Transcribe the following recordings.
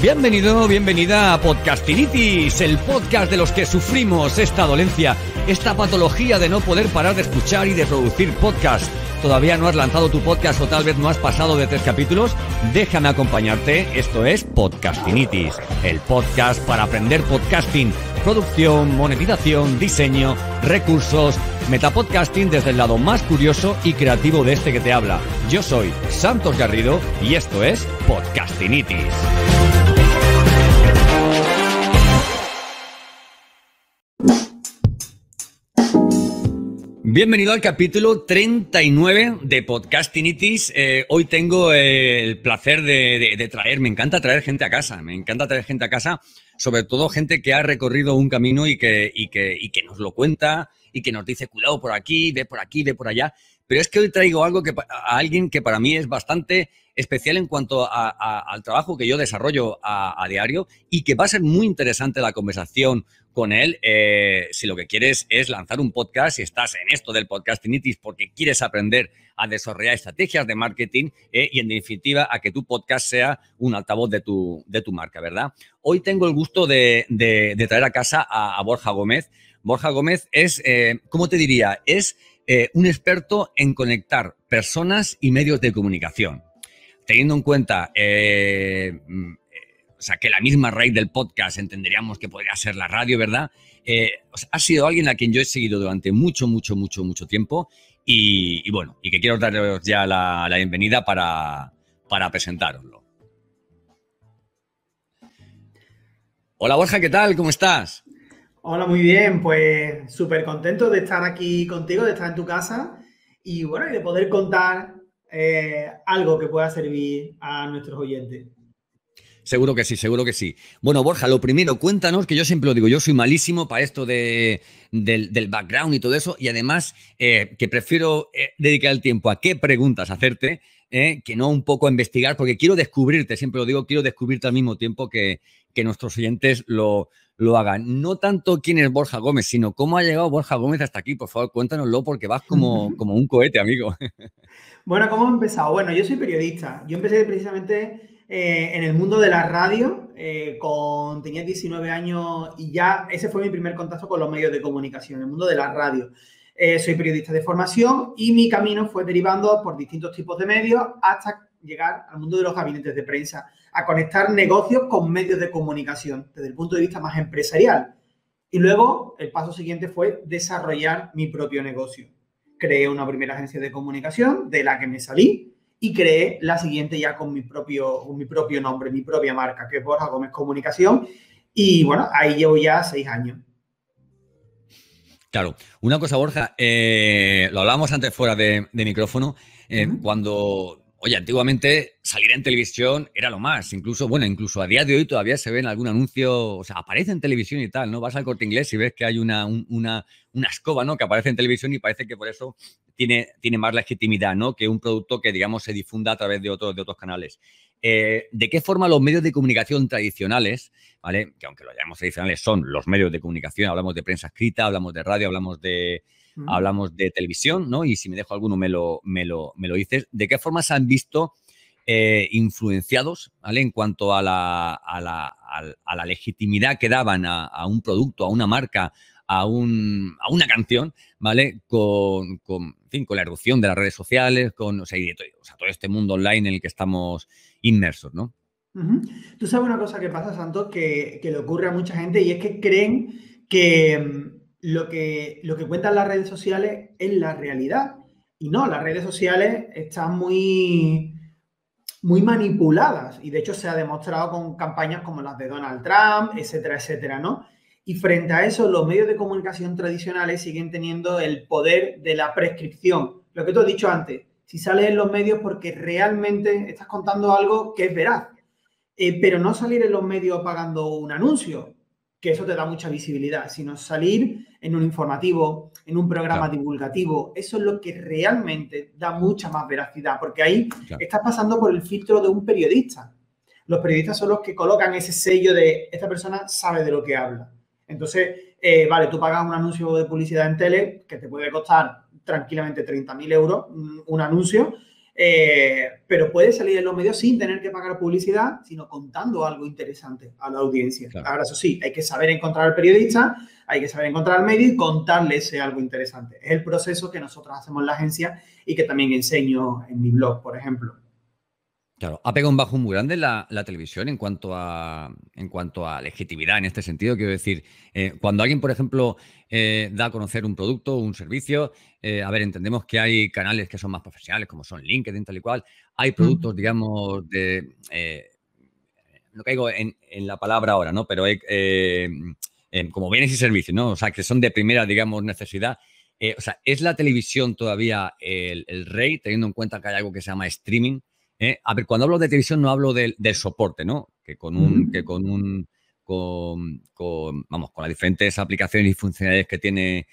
Bienvenido, bienvenida a Podcastinitis, el podcast de los que sufrimos esta dolencia, esta patología de no poder parar de escuchar y de producir podcast. ¿Todavía no has lanzado tu podcast o tal vez no has pasado de tres capítulos? Déjame acompañarte, esto es Podcastinitis, el podcast para aprender podcasting, producción, monetización, diseño, recursos, metapodcasting desde el lado más curioso y creativo de este que te habla. Yo soy Santos Garrido y esto es Podcastinitis. Bienvenido al capítulo 39 de Podcastinitis. Eh, hoy tengo eh, el placer de, traer, me encanta traer gente a casa, me encanta traer gente a casa, sobre todo gente que ha recorrido un camino y que, nos lo cuenta y que nos dice, cuidado por aquí, ve por aquí, ve por allá. Pero es que hoy traigo algo que a alguien que para mí es bastante especial en cuanto al trabajo que yo desarrollo a, diario y que va a ser muy interesante la conversación con él. Eh, si lo que quieres es lanzar un podcast, si estás en esto del podcastinitis porque quieres aprender a desarrollar estrategias de marketing eh, y en definitiva a que tu podcast sea un altavoz de tu, de tu marca, ¿verdad? Hoy tengo el gusto de, traer a casa a, Borja Gómez. Borja Gómez es, eh, ¿cómo te diría? Es un experto en conectar personas y medios de comunicación teniendo en cuenta o sea, que la misma raíz del podcast entenderíamos que podría ser la radio, ¿verdad? Eh, ha sido alguien a quien yo he seguido durante mucho, mucho, mucho, mucho tiempo y, bueno, y que quiero daros ya la, bienvenida para, para. Hola Borja, ¿qué tal? ¿Cómo estás? Hola, muy bien, pues súper contento de estar aquí contigo, de estar en tu casa y bueno, y de poder contar eh, algo que pueda servir a nuestros oyentes. Seguro que sí, seguro que sí. Bueno, Borja, lo primero, cuéntanos, que yo siempre lo digo, yo soy malísimo para esto de, del, background y todo eso, y además eh, que prefiero eh, dedicar el tiempo a qué preguntas hacerte, que no un poco a investigar, porque quiero descubrirte, siempre lo digo, quiero descubrirte al mismo tiempo que, que nuestros oyentes lo, lo hagan. No tanto quién es Borja Gómez, sino cómo ha llegado Borja Gómez hasta aquí. Por favor, cuéntanoslo porque vas como, como un cohete, amigo. Bueno, ¿cómo he empezado? Bueno, yo soy periodista. Yo empecé precisamente eh, en el mundo de la radio, eh, con, tenía 19 años y ya ese fue mi primer contacto con los medios de comunicación, el mundo de la radio. Eh, soy periodista de formación y mi camino fue derivando por distintos tipos de medios hasta llegar al mundo de los gabinetes de prensa, a conectar negocios con medios de comunicación desde el punto de vista más empresarial. Y luego el paso siguiente fue desarrollar mi propio negocio creé una primera agencia de comunicación de la que me salí y creé la siguiente ya con mi propio, mi propio nombre, mi propia marca, que es Borja Gómez Comunicación. Y bueno, ahí llevo ya seis años. Claro, una cosa, Borja, eh, lo hablábamos antes fuera de, micrófono, eh, cuando Oye, antiguamente salir en televisión era lo más. Incluso, bueno, incluso a día de hoy todavía se ven algún anuncio, o sea, aparece en televisión y tal, ¿no? Vas al corte inglés y ves que hay una, una, una escoba, ¿no? Que aparece en televisión y parece que por eso tiene, tiene más legitimidad, ¿no? Que un producto que, digamos, se difunda a través de otros, de otros canales. Eh, ¿De qué forma los medios de comunicación tradicionales, ¿vale? Que aunque lo llamamos tradicionales, son los medios de comunicación, hablamos de prensa escrita, hablamos de radio, hablamos de, hablamos de televisión, ¿no? Y si me dejo alguno me lo, me lo, me lo dices. ¿De qué forma se han visto eh, influenciados, ¿vale? En cuanto a la, a la, a la legitimidad que daban a, un producto, a una marca, a, un, a una canción, ¿vale? Con, con, fin, con la erupción de las redes sociales, con o sea, todo, este mundo online en el que estamos inmersos, ¿no? Tú sabes una cosa que pasa, Santos, que, que, le ocurre a mucha gente y es que creen que lo que, lo que cuentan las redes sociales es la realidad. Y no, las redes sociales están muy, muy manipuladas y de hecho se ha demostrado con campañas como las de Donald Trump, etcétera, etcétera, ¿no? Y frente a eso, los medios de comunicación tradicionales siguen teniendo el poder de la prescripción. Lo que tú has dicho antes, si sales en los medios porque realmente estás contando algo que es veraz, eh, pero no salir en los medios pagando un anuncio, que eso te da mucha visibilidad, sino salir en un informativo, en un programa divulgativo. Eso es lo que realmente da mucha más veracidad, porque ahí estás pasando por el filtro de un periodista. Los periodistas son los que colocan ese sello de esta persona sabe de lo que habla. Entonces, eh, vale, tú pagas un anuncio de publicidad en tele que te puede costar tranquilamente 30.000 euros un, anuncio, eh, pero puede salir en los medios sin tener que pagar publicidad, sino contando algo interesante a la audiencia. Ahora, eso sí, hay que saber encontrar al periodista, hay que saber encontrar al medio y contarle ese algo interesante. Es el proceso que nosotros hacemos en la agencia y que también enseño en mi blog, por ejemplo. Claro, ha pegado un bajo muy grande la, televisión en cuanto, a, en cuanto a legitimidad en este sentido. Quiero decir, eh, cuando alguien, por ejemplo, eh, da a conocer un producto, un servicio, eh, a ver, entendemos que hay canales que son más profesionales, como son LinkedIn, tal y cual. Hay productos, digamos, de... no caigo en, la palabra ahora, ¿no? Pero como bienes y servicios, ¿no? O sea, que son de primera, digamos, necesidad. o sea, ¿es la televisión todavía el, el rey, teniendo en cuenta que hay algo que se llama streaming? ¿Eh? a ver, cuando hablo de televisión no hablo del, soporte, ¿no? Que con un, que con un, con, vamos, con las diferentes aplicaciones y funcionalidades que tiene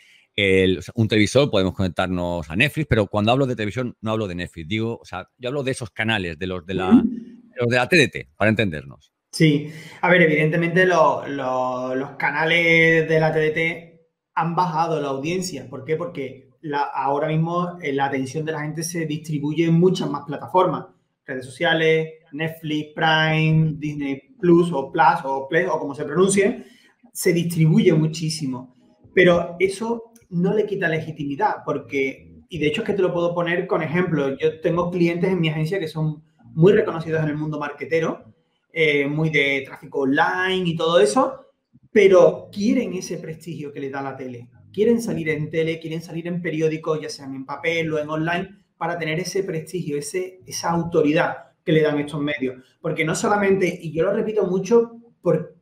un televisor, podemos conectarnos a Netflix, pero cuando hablo de televisión no hablo de Netflix, digo, o sea, yo hablo de esos canales, de los de la, de la TDT, para entendernos. Sí, a ver, evidentemente los canales de la TDT han bajado la audiencia. ¿Por qué? Porque ahora mismo eh, la atención de la gente se distribuye en muchas más plataformas redes sociales, Netflix, Prime, Disney Plus o Plus o Play o como se pronuncie, se distribuye muchísimo. Pero eso no le quita legitimidad porque, y de hecho es que te lo puedo poner con ejemplo, yo tengo clientes en mi agencia que son muy reconocidos en el mundo marketero, eh, muy de tráfico online y todo eso, pero quieren ese prestigio que le da la tele. Quieren salir en tele, quieren salir en periódicos, ya sean en papel o en online, para tener ese prestigio, ese, esa autoridad que le dan estos medios. Porque no solamente, y yo lo repito mucho por,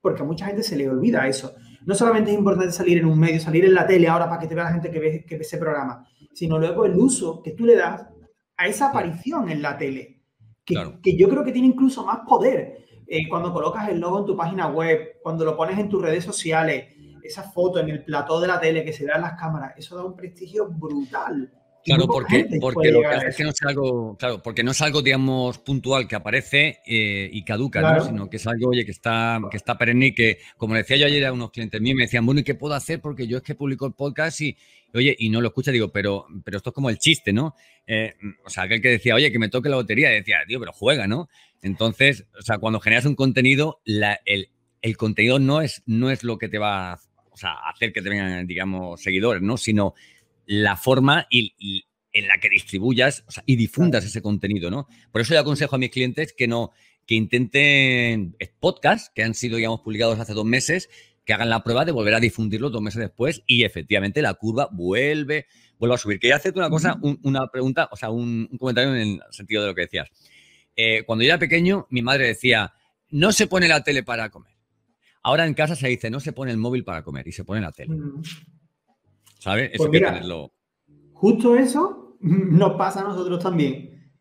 porque a mucha gente se le olvida eso, no solamente es importante salir en un medio, salir en la tele ahora para que te vea la gente que ve, que ve ese programa, sino luego el uso que tú le das a esa aparición en la tele, que, que yo creo que tiene incluso más poder. Eh, cuando colocas el logo en tu página web, cuando lo pones en tus redes sociales, esa foto en el plató de la tele que se da en las cámaras, eso da un prestigio brutal. Claro, porque, porque lo que hace es que no es algo, claro, porque no es algo, digamos, puntual que aparece eh, y caduca, ¿no? Sino que es algo, oye, que está, que está perenne y que, como decía yo ayer a unos clientes míos, me decían, bueno, ¿y qué puedo hacer? Porque yo es que publico el podcast y, oye, y no lo escucha, digo, pero, pero esto es como el chiste, ¿no? Eh, o sea, aquel que decía, oye, que me toque la lotería, decía, tío, pero juega, ¿no? Entonces, o sea, cuando generas un contenido, el, el, contenido no es, no es lo que te va a o sea, hacer que te vengan, digamos, seguidores, ¿no? Sino la forma y, en la que distribuyas y difundas ese contenido, ¿no? Por eso yo aconsejo a mis clientes que no que intenten podcasts que han sido, digamos, publicados hace dos meses, que hagan la prueba de volver a difundirlo dos meses después y efectivamente la curva vuelve, vuelve a subir. Quería hacerte una cosa, una pregunta, o sea, un, comentario en el sentido de lo que decías. Eh, cuando yo era pequeño, mi madre decía, no se pone la tele para comer. Ahora en casa se dice, no se pone el móvil para comer y se pone la tele. ¿Sabes? Eso pues que Justo eso nos pasa a nosotros también.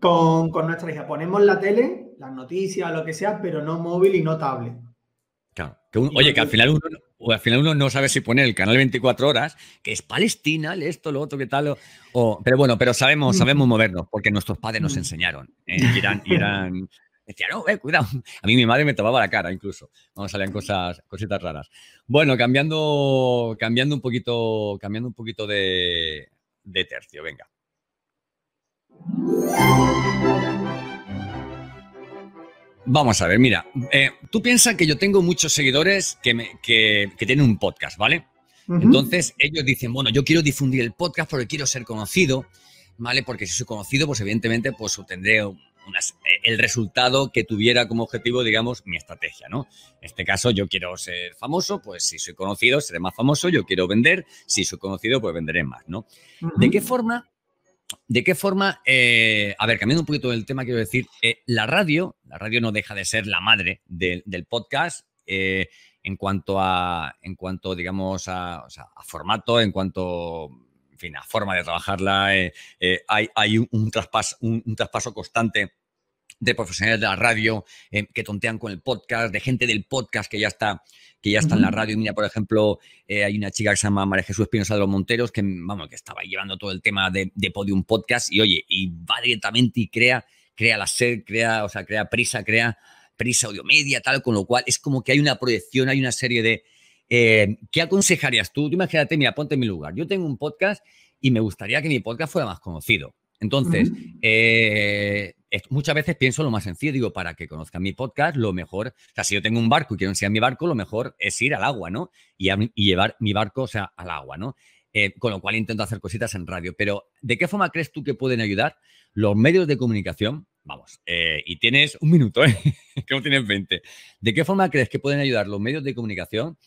Con, nuestra hija ponemos la tele, las noticias, lo que sea, pero no móvil y no tablet. Claro. oye, que al final uno, al final uno no sabe si poner el canal 24 horas, que es Palestina, esto, lo otro, qué tal. O, pero bueno, pero sabemos, sabemos movernos, porque nuestros padres nos enseñaron. ¿eh? Y eran, eran Decía, no, eh, cuidado. A mí mi madre me tomaba la cara incluso. Vamos, salían cosas, cositas raras. Bueno, cambiando, cambiando un poquito, cambiando un poquito de, tercio, venga. Vamos a ver, mira, eh, tú piensas que yo tengo muchos seguidores que, me, que, tienen un podcast, ¿vale? Entonces ellos dicen, bueno, yo quiero difundir el podcast porque quiero ser conocido, ¿vale? Porque si soy conocido, pues evidentemente pues obtendré eh, el resultado que tuviera como objetivo, digamos, mi estrategia, ¿no? En este caso, yo quiero ser famoso, pues si soy conocido, seré más famoso, yo quiero vender, si soy conocido, pues venderé más, ¿no? ¿De qué forma? ¿De qué forma? Eh, a ver, cambiando un poquito del tema, quiero decir, eh, la radio, la radio no deja de ser la madre del podcast en cuanto a, en cuanto, digamos, a, formato, en cuanto fin, a forma de trabajarla, hay, un, traspaso, un, traspaso constante de profesionales de la radio eh, que tontean con el podcast, de gente del podcast que ya está, que ya está en la radio. Mira, por ejemplo, eh, hay una chica que se llama María Jesús Espinosa de los Monteros que, vamos, que estaba llevando todo el tema de, Podium Podcast y, oye, y va directamente y crea, crea la sed, crea, o sea, crea prisa, crea prisa audiomedia, tal, con lo cual es como que hay una proyección, hay una serie de... Eh, ¿Qué aconsejarías tú? Tú imagínate, mira, ponte en mi lugar. Yo tengo un podcast y me gustaría que mi podcast fuera más conocido. Entonces, eh, muchas veces pienso lo más sencillo, digo, para que conozcan mi podcast, lo mejor, o sea, si yo tengo un barco y quiero enseñar mi barco, lo mejor es ir al agua, ¿no? Y, llevar mi barco, o sea, al agua, ¿no? Eh, con lo cual intento hacer cositas en radio. Pero, ¿de qué forma crees tú que pueden ayudar los medios de comunicación? Vamos, eh, y tienes un minuto, ¿eh? que no tienes 20. ¿De qué forma crees que pueden ayudar los medios de comunicación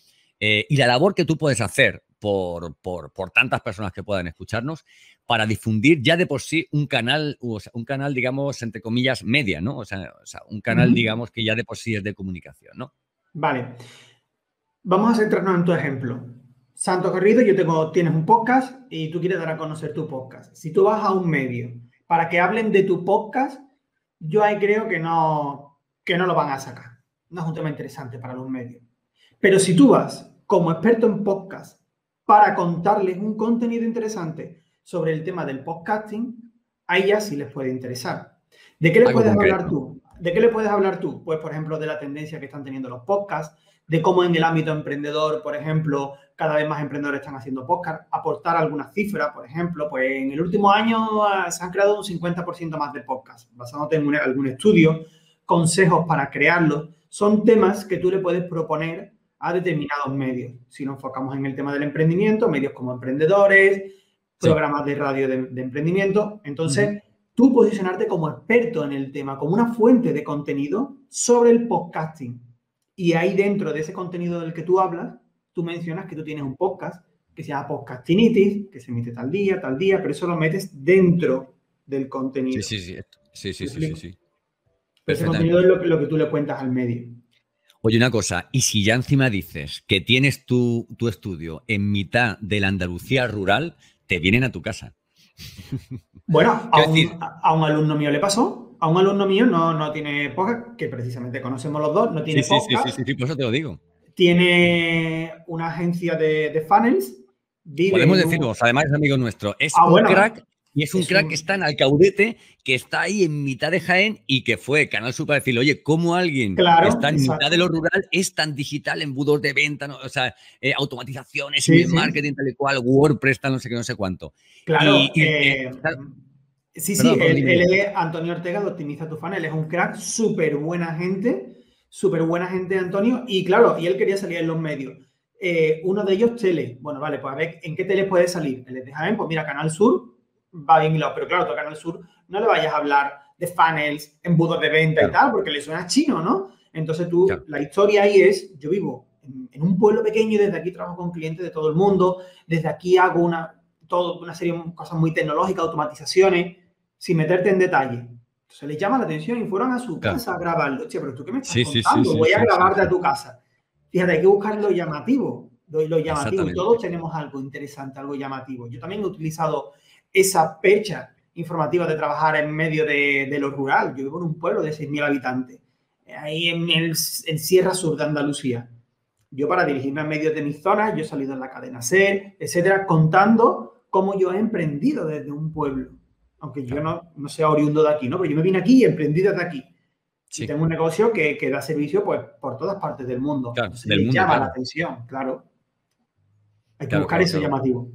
eh, y la labor que tú puedes hacer por, por, tantas personas que puedan escucharnos para difundir ya de por sí un canal, o sea, un canal, digamos, entre comillas, media, ¿no? O sea, un canal, digamos, que ya de por sí es de comunicación, ¿no? Vale. Vamos a centrarnos en tu ejemplo. Santo Corrido, yo tengo, tienes un podcast y tú quieres dar a conocer tu podcast. Si tú vas a un medio para que hablen de tu podcast, yo ahí creo que no, que no lo van a sacar. No es un tema interesante para los medios. Pero si tú vas como experto en podcast para contarles un contenido interesante sobre el tema del podcasting, ahí ya sí les puede interesar. ¿De qué le puedes hablar tú? ¿De qué le puedes hablar tú? Pues, por ejemplo, de la tendencia que están teniendo los podcasts, de cómo en el ámbito emprendedor, por ejemplo, cada vez más emprendedores están haciendo podcast, aportar algunas cifras, por ejemplo, pues en el último año ah, se han creado un 50% más de podcasts, basándote en algún estudio, consejos para crearlos, son temas que tú le puedes proponer a determinados medios. Si nos enfocamos en el tema del emprendimiento, medios como emprendedores, programas de radio de, emprendimiento, entonces tú posicionarte como experto en el tema, como una fuente de contenido sobre el podcasting. Y ahí dentro de ese contenido del que tú hablas, tú mencionas que tú tienes un podcast que se llama Podcastinitis, que se emite tal día, tal día, pero eso lo metes dentro del contenido. Sí, sí, sí. Sí, sí, sí, Ese contenido es lo, que tú le cuentas al medio. Oye, una cosa, y si ya encima dices que tienes tu, tu estudio en mitad de la Andalucía rural, te vienen a tu casa. Bueno, a un, a un, alumno mío le pasó. A un alumno mío no, no tiene podcast, que precisamente conocemos los dos, no tiene sí, podcast. Sí, sí, sí, por eso te lo digo. Tiene una agencia de, de funnels. Podemos decirlo, además es amigo nuestro. Es ah, un crack y es un crack que está en Alcaudete, que está ahí en mitad de Jaén y que fue Canal Super para decirle, oye, ¿cómo alguien que está en mitad de lo rural es tan digital, embudos de venta, o sea, eh, automatizaciones, marketing, tal y cual, WordPress, tal, no sé qué, no sé cuánto? Claro. Eh, sí, sí, él, es Antonio Ortega de Optimiza tu Funnel, es un crack, súper buena gente súper buena gente, Antonio, y claro, y él quería salir en los medios. Eh, uno de ellos, tele. Bueno, vale, pues a ver, ¿en qué tele puede salir? Les deja pues mira, Canal Sur va bien hilado, pero claro, tú a Canal Sur no le vayas a hablar de funnels, embudos de venta y tal, porque le suena chino, ¿no? Entonces tú, la historia ahí es, yo vivo en, un pueblo pequeño y desde aquí trabajo con clientes de todo el mundo, desde aquí hago una, todo, una serie de cosas muy tecnológicas, automatizaciones, sin meterte en detalle se les llama la atención y fueron a su casa a grabarlo. Che, pero tú qué me estás contando? Voy a grabarte a tu casa. Fíjate, hay que buscar lo llamativo. Lo, llamativo. todos tenemos algo interesante, algo llamativo. Yo también he utilizado esa pecha informativa de trabajar en medio de, de lo rural. Yo vivo en un pueblo de 6.000 habitantes, ahí en, el, en Sierra Sur de Andalucía. Yo para dirigirme a medio de mis zonas, yo he salido en la cadena C, etcétera, contando cómo yo he emprendido desde un pueblo aunque yo no, no, sea oriundo de aquí, ¿no? Pero yo me vine aquí y emprendí desde aquí. Y tengo un negocio que, que, da servicio pues, por todas partes del mundo. Claro, llama la atención, claro. Hay que buscar ese llamativo.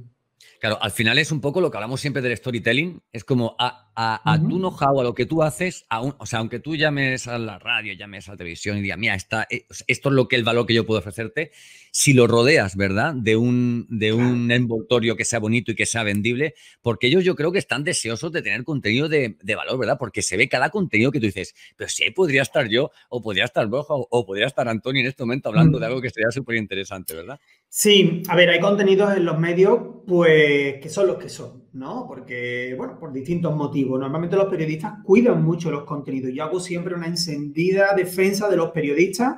Claro, al final es un poco lo que hablamos siempre del storytelling, es como a, a, a tu know-how, a lo que tú haces, o sea, aunque tú llames a la radio, llames a la televisión y digas, mira, esta, eh, esto es lo que el valor que yo puedo ofrecerte, si lo rodeas, ¿verdad? De un, de un envoltorio que sea bonito y que sea vendible, porque ellos yo creo que están deseosos de tener contenido de, de valor, ¿verdad? Porque se ve cada contenido que tú dices, pero sí, podría estar yo, o podría estar Borja, o, podría estar Antonio en este momento hablando de algo que sería súper interesante, ¿verdad? Sí, a ver, hay contenidos en los medios, pues, que son los que son, ¿no? Porque, bueno, por distintos motivos. Normalmente los periodistas cuidan mucho los contenidos. Yo hago siempre una encendida defensa de los periodistas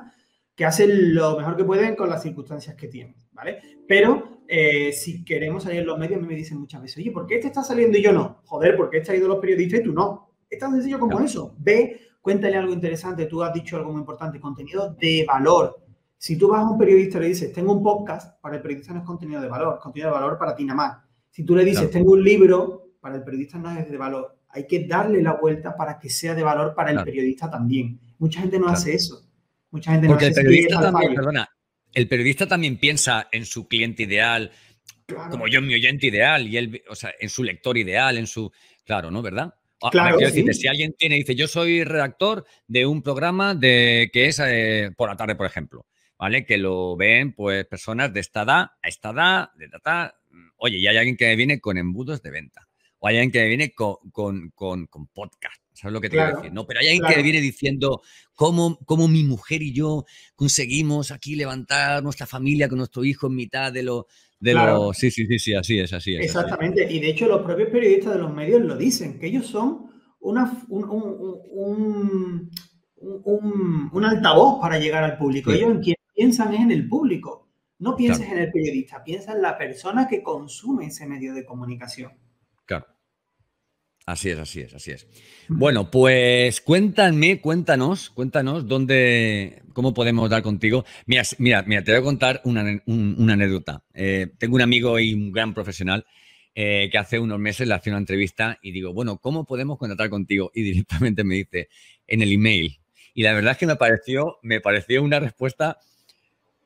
que hacen lo mejor que pueden con las circunstancias que tienen, ¿vale? Pero eh, si queremos salir en los medios, a mí me dicen muchas veces, oye, ¿por qué este está saliendo y yo no? Joder, ¿por qué he traído los periodistas y tú no? Es tan sencillo como eso. Ve, cuéntale algo interesante, tú has dicho algo muy importante, contenido de valor si tú vas a un periodista y le dices, tengo un podcast, para el periodista no es contenido de valor, contenido de valor para ti nada más. Si tú le dices, tengo un libro, para el periodista no es de valor. Hay que darle la vuelta para que sea de valor para el periodista también. Mucha gente no hace eso. Mucha gente no hace el periodista también, perdona, el periodista también piensa en su cliente ideal, como yo en mi oyente ideal y él, o sea, en su lector ideal, en su, claro, ¿no? ¿Verdad? Ah, claro, decirte, si alguien tiene, dice, yo soy redactor de un programa de que es eh, por la tarde, por ejemplo, ¿vale? Que lo ven, pues, personas de esta edad a esta edad, de data. Oye, y hay alguien que viene con embudos de venta, o hay alguien que viene con, con, con podcast ¿Sabes lo que te quiero decir? ¿no? Pero hay alguien que viene diciendo cómo, cómo, mi mujer y yo conseguimos aquí levantar nuestra familia con nuestro hijo en mitad de lo... De Sí, sí, sí, sí, así es, así es. Exactamente. Y de hecho los propios periodistas de los medios lo dicen, que ellos son una, un, un, altavoz para llegar al público. Ellos en quien piensan es en el público. No pienses en el periodista, piensa en la persona que consume ese medio de comunicación. Claro. Así es, así es, así es. Bueno, pues cuéntame, cuéntanos, cuéntanos dónde, cómo podemos dar contigo. Mira, mira, mira te voy a contar una, anécdota. Eh, tengo un amigo y un gran profesional eh, que hace unos meses le hace una entrevista y digo, bueno, ¿cómo podemos contactar contigo? Y directamente me dice, en el email. Y la verdad es que me pareció, me pareció una respuesta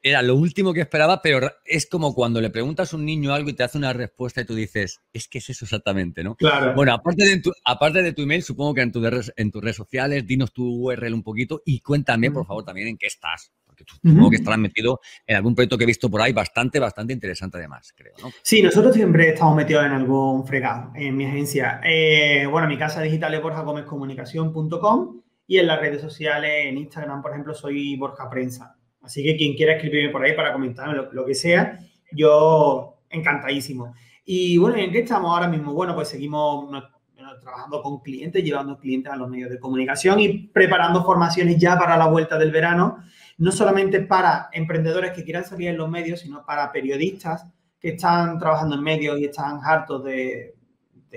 era lo último que esperaba, pero es como cuando le preguntas a un niño algo y te hace una respuesta y tú dices, es que es eso exactamente, ¿no? Claro. Bueno, aparte de tu, aparte de tu email, supongo que en, tu, en tus redes sociales, dinos tu URL un poquito y cuéntame, por favor, también en qué estás. Porque supongo que estarás metido en algún proyecto que he visto por ahí bastante, bastante interesante además, creo, ¿no? Sí, nosotros siempre estamos metidos en algún fregado en mi agencia. Eh, bueno, mi casa digital es borjagomezcomunicación.com y en las redes sociales, en Instagram, por ejemplo, soy Borja Prensa. Así que quien quiera escribirme por ahí para comentarme lo, que sea, yo encantadísimo. Y bueno, ¿en qué estamos ahora mismo? Bueno, pues seguimos trabajando con clientes, llevando clientes a los medios de comunicación y preparando formaciones ya para la vuelta del verano, no solamente para emprendedores que quieran salir en los medios, sino para periodistas que están trabajando en medios y están hartos de,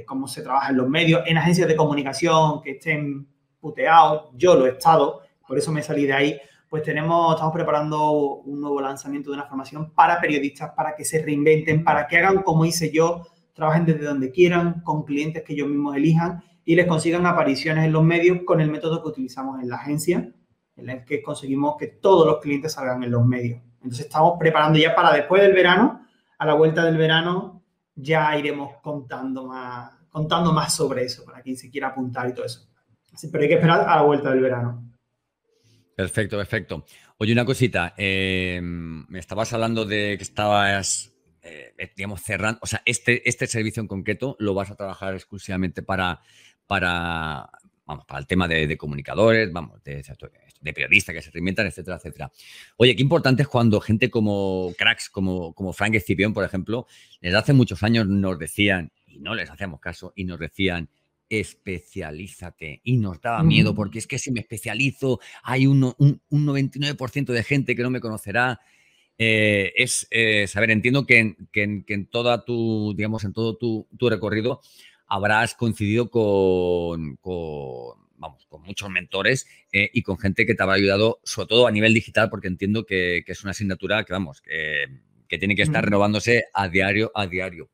cómo se trabaja en los medios, en agencias de comunicación que estén puteados. Yo lo he estado, por eso me salí de ahí pues tenemos, estamos preparando un nuevo lanzamiento de una formación para periodistas, para que se reinventen, para que hagan como hice yo, trabajen desde donde quieran, con clientes que ellos mismos elijan y les consigan apariciones en los medios con el método que utilizamos en la agencia, en el que conseguimos que todos los clientes salgan en los medios. Entonces estamos preparando ya para después del verano, a la vuelta del verano, ya iremos contando más, contando más sobre eso, para quien se quiera apuntar y todo eso. pero hay que esperar a la vuelta del verano. Perfecto, perfecto. Oye, una cosita. Em, me estabas hablando de que estabas, eh, digamos, cerrando. O sea, este, este servicio en concreto lo vas a trabajar exclusivamente para, para, vamos, para el tema de, comunicadores, vamos, de, periodistas que se reinventan, etcétera, etcétera. Oye, qué importante es cuando gente como cracks, como, como Frank Escipión, por ejemplo, desde hace muchos años nos decían, y no les hacíamos caso, y nos decían, especialízate. Y nos daba miedo porque es que si me especializo hay un, un, 99% de gente que no me conocerá. Eh, es eh, saber, entiendo que, en toda tu, digamos, en todo tu, recorrido habrás coincidido con, vamos, con muchos mentores eh, y con gente que te habrá ayudado, sobre todo a nivel digital, porque entiendo que, es una asignatura que, vamos, que, tiene que estar renovándose a diario, a diario.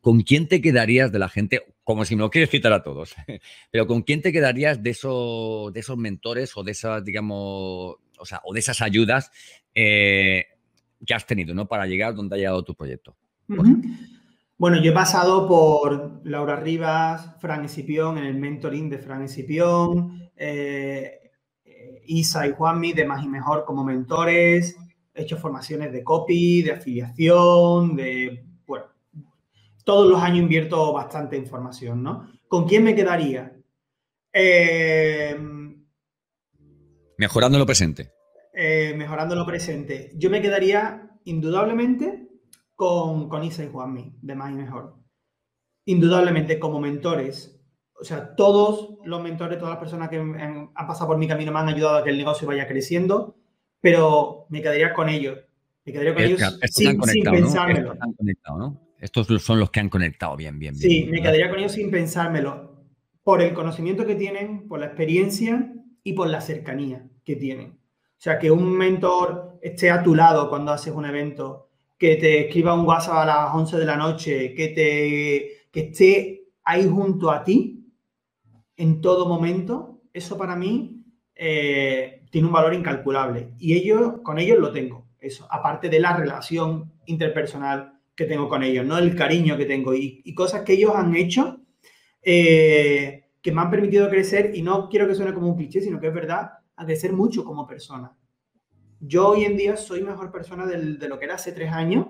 ¿Con quién te quedarías de la gente, como si no quieres citar a todos, pero con quién te quedarías de esos, de esos mentores o de esas, digamos, o, sea, o de esas ayudas eh, que has tenido, ¿no? Para llegar donde ha llegado tu proyecto. Bueno, yo he pasado por Laura Rivas, Fran Escipión, en el mentoring de Fran Escipión, eh, Isa y Juanmi de Más y Mejor como mentores, he hecho formaciones de copy, de afiliación, de todos los años invierto bastante información, ¿no? ¿Con quién me quedaría? Eh, mejorando lo presente. Eh, mejorando lo presente. Yo me quedaría indudablemente con, con Isa y Juanmi, de Más y Mejor. Indudablemente como mentores. O sea, todos los mentores, todas las personas que han, pasado por mi camino me han ayudado a que el negocio vaya creciendo, pero me quedaría con ellos. Me quedaría con ellos sin, pensármelo. ¿no? Estos son los que han conectado bien, bien, bien. Sí, me quedaría con ellos sin pensármelo. Por el conocimiento que tienen, por la experiencia y por la cercanía que tienen. O sea, que un mentor esté a tu lado cuando haces un evento, que te escriba un WhatsApp a las 11 de la noche, que, te, que esté ahí junto a ti en todo momento, eso para mí eh, tiene un valor incalculable. Y ellos, con ellos lo tengo, eso, aparte de la relación interpersonal que tengo con ellos, no el cariño que tengo y, cosas que ellos han hecho eh, que me han permitido crecer y no quiero que suene como un cliché, sino que es verdad, a crecer mucho como persona. Yo hoy en día soy mejor persona de lo que era hace tres años,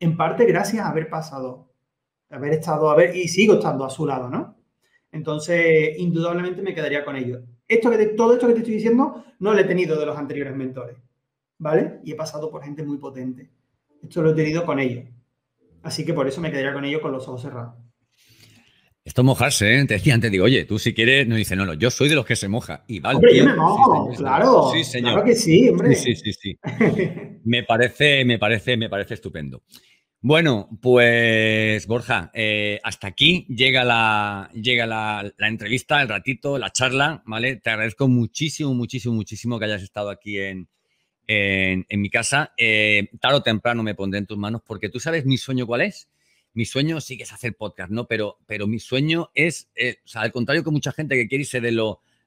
en parte gracias a haber pasado, haber estado, a ver, y sigo estando a su lado, ¿no? Entonces, indudablemente me quedaría con ellos. Esto que todo esto que te estoy diciendo no lo he tenido de los anteriores mentores, ¿vale? Y he pasado por gente muy potente. Esto lo he tenido con ellos. Así que por eso me quedaría con ellos con los ojos cerrados. Esto mojarse, ¿eh? Te decía antes, digo, oye, tú si quieres, no dice, no, no, yo soy de los que se moja. Y vale. Hombre, yo me mojo, claro. Sí, señor. Claro que sí, hombre. Sí, sí, sí. me parece, me parece, me parece estupendo. Bueno, pues Borja, eh, hasta aquí llega la, llega la, entrevista, el ratito, la charla, ¿vale? Te agradezco muchísimo, muchísimo, muchísimo que hayas estado aquí en, en, mi casa. Eh, tarde o temprano me pondré en tus manos porque tú sabes mi sueño cuál es. Mi sueño sí que es hacer podcast, ¿no? Pero, pero mi sueño es, eh, o sea, al contrario que mucha gente que quiere irse de,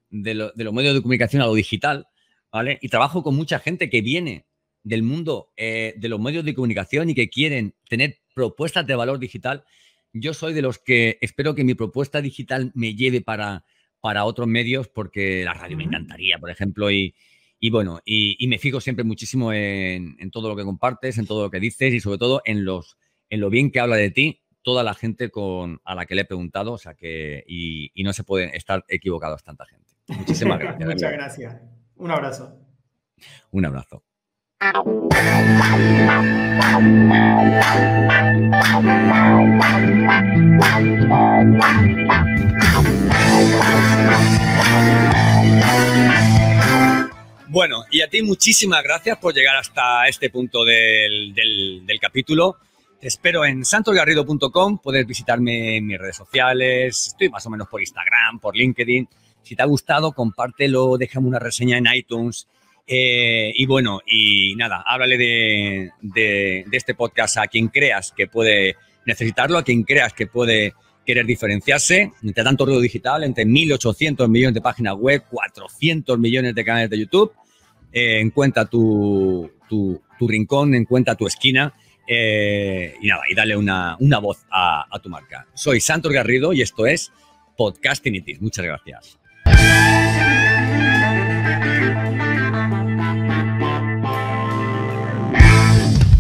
de, lo, de los medios de comunicación a lo digital, ¿vale? Y trabajo con mucha gente que viene del mundo eh, de los medios de comunicación y que quieren tener propuestas de valor digital. Yo soy de los que espero que mi propuesta digital me lleve para, para otros medios porque la radio me encantaría, por ejemplo, y, y bueno, y, me fijo siempre muchísimo en, todo lo que compartes, en todo lo que dices y sobre todo en, los, en lo bien que habla de ti toda la gente con, a la que le he preguntado, o sea que, y, no se pueden estar equivocados tanta gente. Muchísimas gracias. Muchas gracias. Un abrazo. Un abrazo. Bueno, y a ti muchísimas gracias por llegar hasta este punto del, capítulo. Te espero en santosgarrido.com, puedes visitarme en mis redes sociales, estoy más o menos por Instagram, por LinkedIn. Si te ha gustado, compártelo, déjame una reseña en iTunes. Eh, y bueno, y nada, háblale de, este podcast a quien creas que puede necesitarlo, a quien creas que puede querer diferenciarse entre tanto ruido digital, entre 1.800 millones de páginas web, 400 millones de canales de YouTube eh, encuentra tu, tu, rincón, encuentra tu esquina eh, y nada, y dale una, voz a, tu marca. Soy Santos Garrido y esto es Podcastinitis. Muchas gracias.